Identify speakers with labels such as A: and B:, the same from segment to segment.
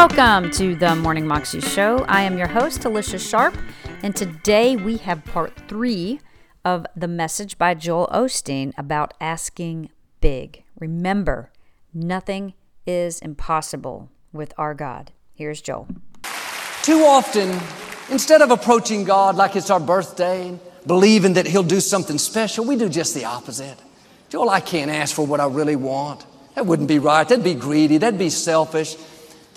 A: Welcome to the Morning Moxie Show. I am your host, Alicia Sharp, and today we have part three of the message by Joel Osteen about asking big. Remember, nothing is impossible with our God. Here's Joel.
B: Too often, instead of approaching God like it's our birthday, and believing that He'll do something special, we do just the opposite. Joel, I can't ask for what I really want. That wouldn't be right. That'd be greedy. That'd be selfish.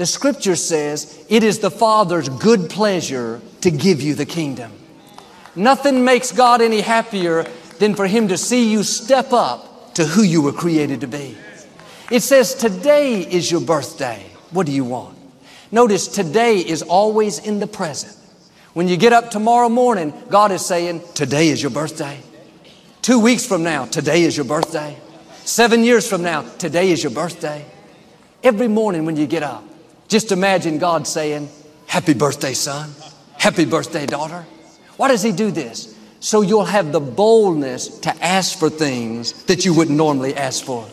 B: The scripture says it is the Father's good pleasure to give you the kingdom. Nothing makes God any happier than for Him to see you step up to who you were created to be. It says today is your birthday. What do you want? Notice today is always in the present. When you get up tomorrow morning, God is saying, today is your birthday. Two weeks from now, today is your birthday. Seven years from now, today is your birthday. Every morning when you get up, just imagine God saying, Happy birthday, son. Happy birthday, daughter. Why does He do this? So you'll have the boldness to ask for things that you wouldn't normally ask for.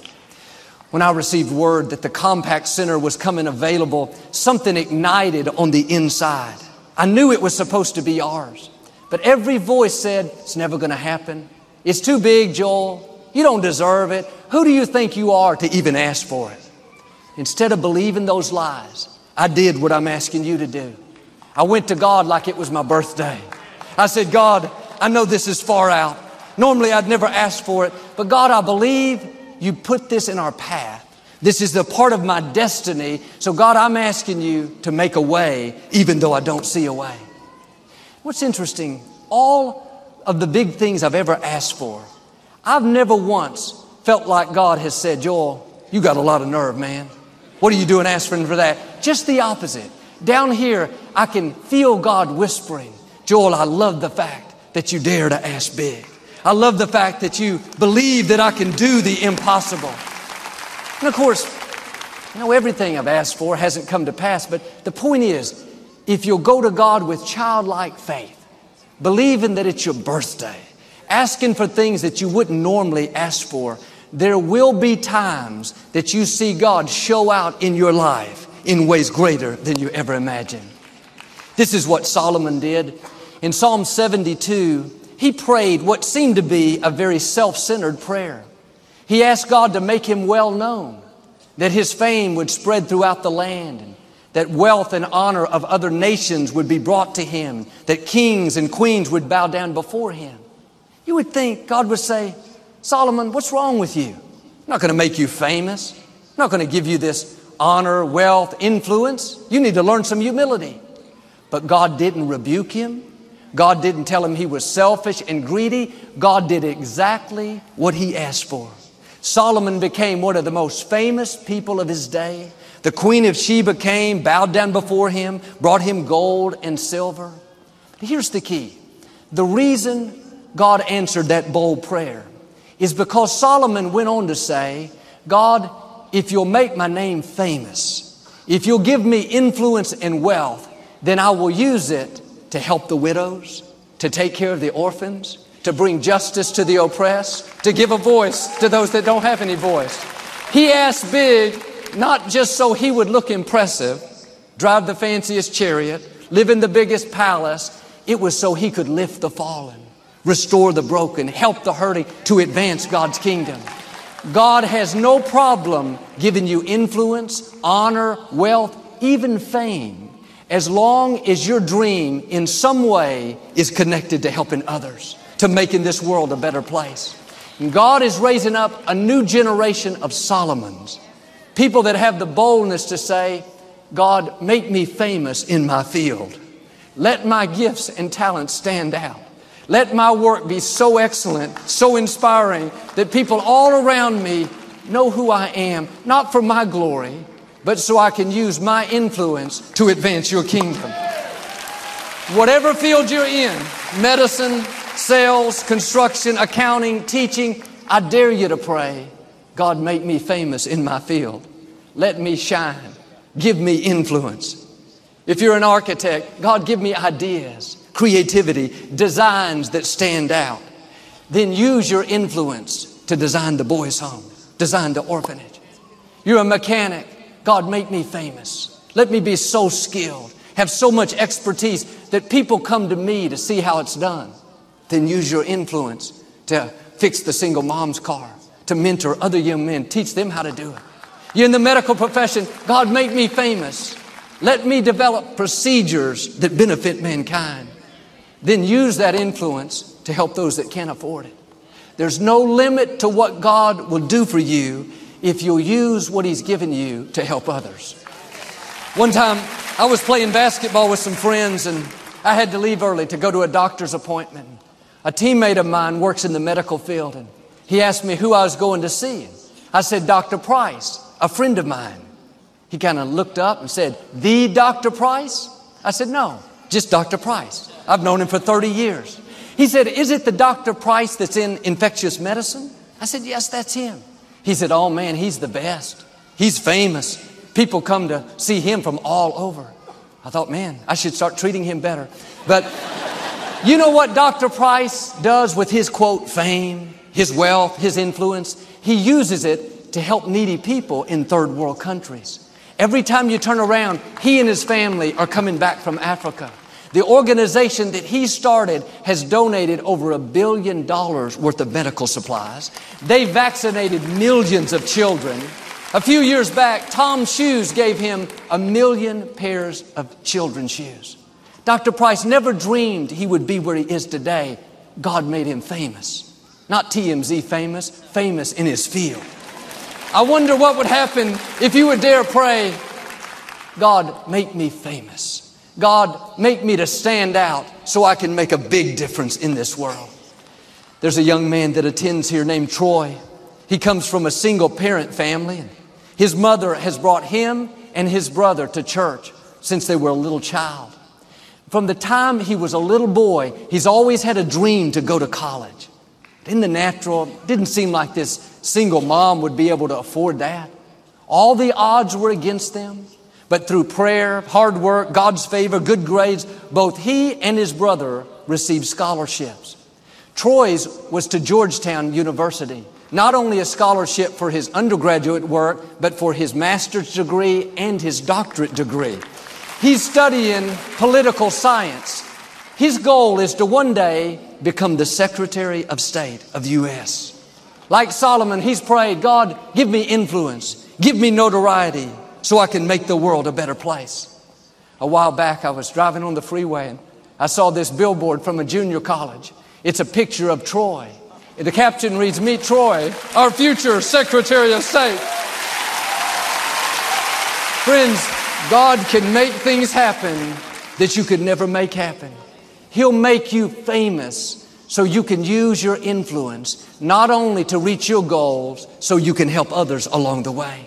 B: When I received word that the Compaq Center was coming available, something ignited on the inside. I knew it was supposed to be ours. But every voice said, It's never going to happen. It's too big, Joel. You don't deserve it. Who do you think you are to even ask for it? Instead of believing those lies, I did what I'm asking you to do. I went to God like it was my birthday. I said, God, I know this is far out. Normally I'd never ask for it, but God, I believe you put this in our path. This is the part of my destiny. So God, I'm asking you to make a way, even though I don't see a way. What's interesting, all of the big things I've ever asked for, I've never once felt like God has said, Joel, you got a lot of nerve, man. What are you doing asking for that? Just the opposite. Down here, I can feel God whispering, Joel, I love the fact that you dare to ask big. I love the fact that you believe that I can do the impossible. And of course, you know, everything I've asked for hasn't come to pass, but the point is, if you'll go to God with childlike faith, believing that it's your birthday, asking for things that you wouldn't normally ask for, there will be times that you see God show out in your life in ways greater than you ever imagined. This is what Solomon did. In Psalm 72, he prayed what seemed to be a very self-centered prayer. He asked God to make him well known, that his fame would spread throughout the land, and that wealth and honor of other nations would be brought to him, that kings and queens would bow down before him. You would think God would say, Solomon, what's wrong with you? I'm not going to make you famous. I'm not going to give you this honor, wealth, influence. You need to learn some humility. But God didn't rebuke him. God didn't tell him he was selfish and greedy. God did exactly what he asked for. Solomon became one of the most famous people of his day. The Queen of Sheba came, bowed down before him, brought him gold and silver. Here's the key. The reason God answered that bold prayer is because Solomon went on to say, God, if you'll make my name famous, if you'll give me influence and wealth, then I will use it to help the widows, to take care of the orphans, to bring justice to the oppressed, to give a voice to those that don't have any voice. He asked big, not just so he would look impressive, drive the fanciest chariot, live in the biggest palace. It was so he could lift the fallen restore the broken, help the hurting to advance God's kingdom. God has no problem giving you influence, honor, wealth, even fame, as long as your dream in some way is connected to helping others, to making this world a better place. And God is raising up a new generation of Solomons, people that have the boldness to say, God, make me famous in my field. Let my gifts and talents stand out. Let my work be so excellent, so inspiring that people all around me know who I am, not for my glory, but so I can use my influence to advance your kingdom. Whatever field you're in, medicine, sales, construction, accounting, teaching, I dare you to pray, God, make me famous in my field. Let me shine. Give me influence. If you're an architect, God, give me ideas creativity, designs that stand out. Then use your influence to design the boys' home, design the orphanage. You're a mechanic. God, make me famous. Let me be so skilled, have so much expertise that people come to me to see how it's done. Then use your influence to fix the single mom's car, to mentor other young men, teach them how to do it. You're in the medical profession. God, make me famous. Let me develop procedures that benefit mankind. Then use that influence to help those that can't afford it. There's no limit to what God will do for you if you'll use what He's given you to help others. One time, I was playing basketball with some friends and I had to leave early to go to a doctor's appointment. A teammate of mine works in the medical field and he asked me who I was going to see. I said, Dr. Price, a friend of mine. He kind of looked up and said, The Dr. Price? I said, No, just Dr. Price. I've known him for 30 years. He said, Is it the Dr. Price that's in infectious medicine? I said, Yes, that's him. He said, Oh man, he's the best. He's famous. People come to see him from all over. I thought, man, I should start treating him better. But you know what Dr. Price does with his quote, fame, his wealth, his influence? He uses it to help needy people in third world countries. Every time you turn around, he and his family are coming back from Africa. The organization that he started has donated over a billion dollars worth of medical supplies. They vaccinated millions of children. A few years back, TOMS Shoes gave him a million pairs of children's shoes. Dr. Price never dreamed he would be where he is today. God made him famous. Not TMZ famous, famous in his field. I wonder what would happen if you would dare pray, God, make me famous. God, make me to stand out so I can make a big difference in this world. There's a young man that attends here named Troy. He comes from a single parent family. His mother has brought him and his brother to church since they were a little child. From the time he was a little boy, he's always had a dream to go to college. But In the natural, didn't seem like this single mom would be able to afford that. All the odds were against them. But through prayer, hard work, God's favor, good grades, both he and his brother received scholarships. Troy's was to Georgetown University. Not only a scholarship for his undergraduate work, but for his master's degree and his doctorate degree. He's studying political science. His goal is to one day become the Secretary of State of the U.S. Like Solomon, he's prayed, God, give me influence, give me notoriety, so I can make the world a better place. A while back, I was driving on the freeway and I saw this billboard from a junior college. It's a picture of Troy. The caption reads, Meet Troy, our future Secretary of State. Friends, God can make things happen that you could never make happen. He'll make you famous so you can use your influence not only to reach your goals, so you can help others along the way.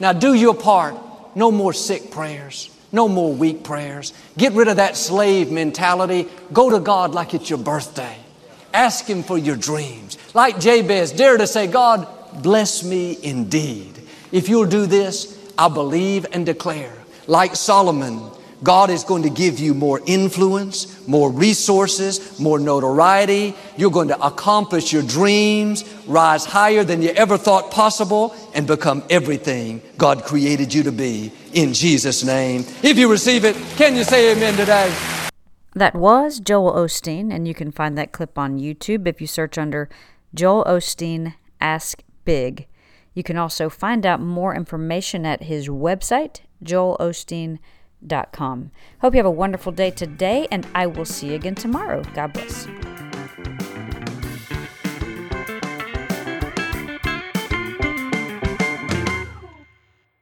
B: Now do your part. No more sick prayers. No more weak prayers. Get rid of that slave mentality. Go to God like it's your birthday. Ask Him for your dreams. Like Jabez, dare to say, God, bless me indeed. If you'll do this, I believe and declare, like Solomon, God is going to give you more influence, more resources, more notoriety. You're going to accomplish your dreams, rise higher than you ever thought possible, and become everything God created you to be in Jesus' name. If you receive it, can you say amen today?
A: That was Joel Osteen, and you can find that clip on YouTube if you search under Joel Osteen Ask Big. You can also find out more information at his website, joelosteen.com. Hope you have a wonderful day today, and I will see you again tomorrow. God bless.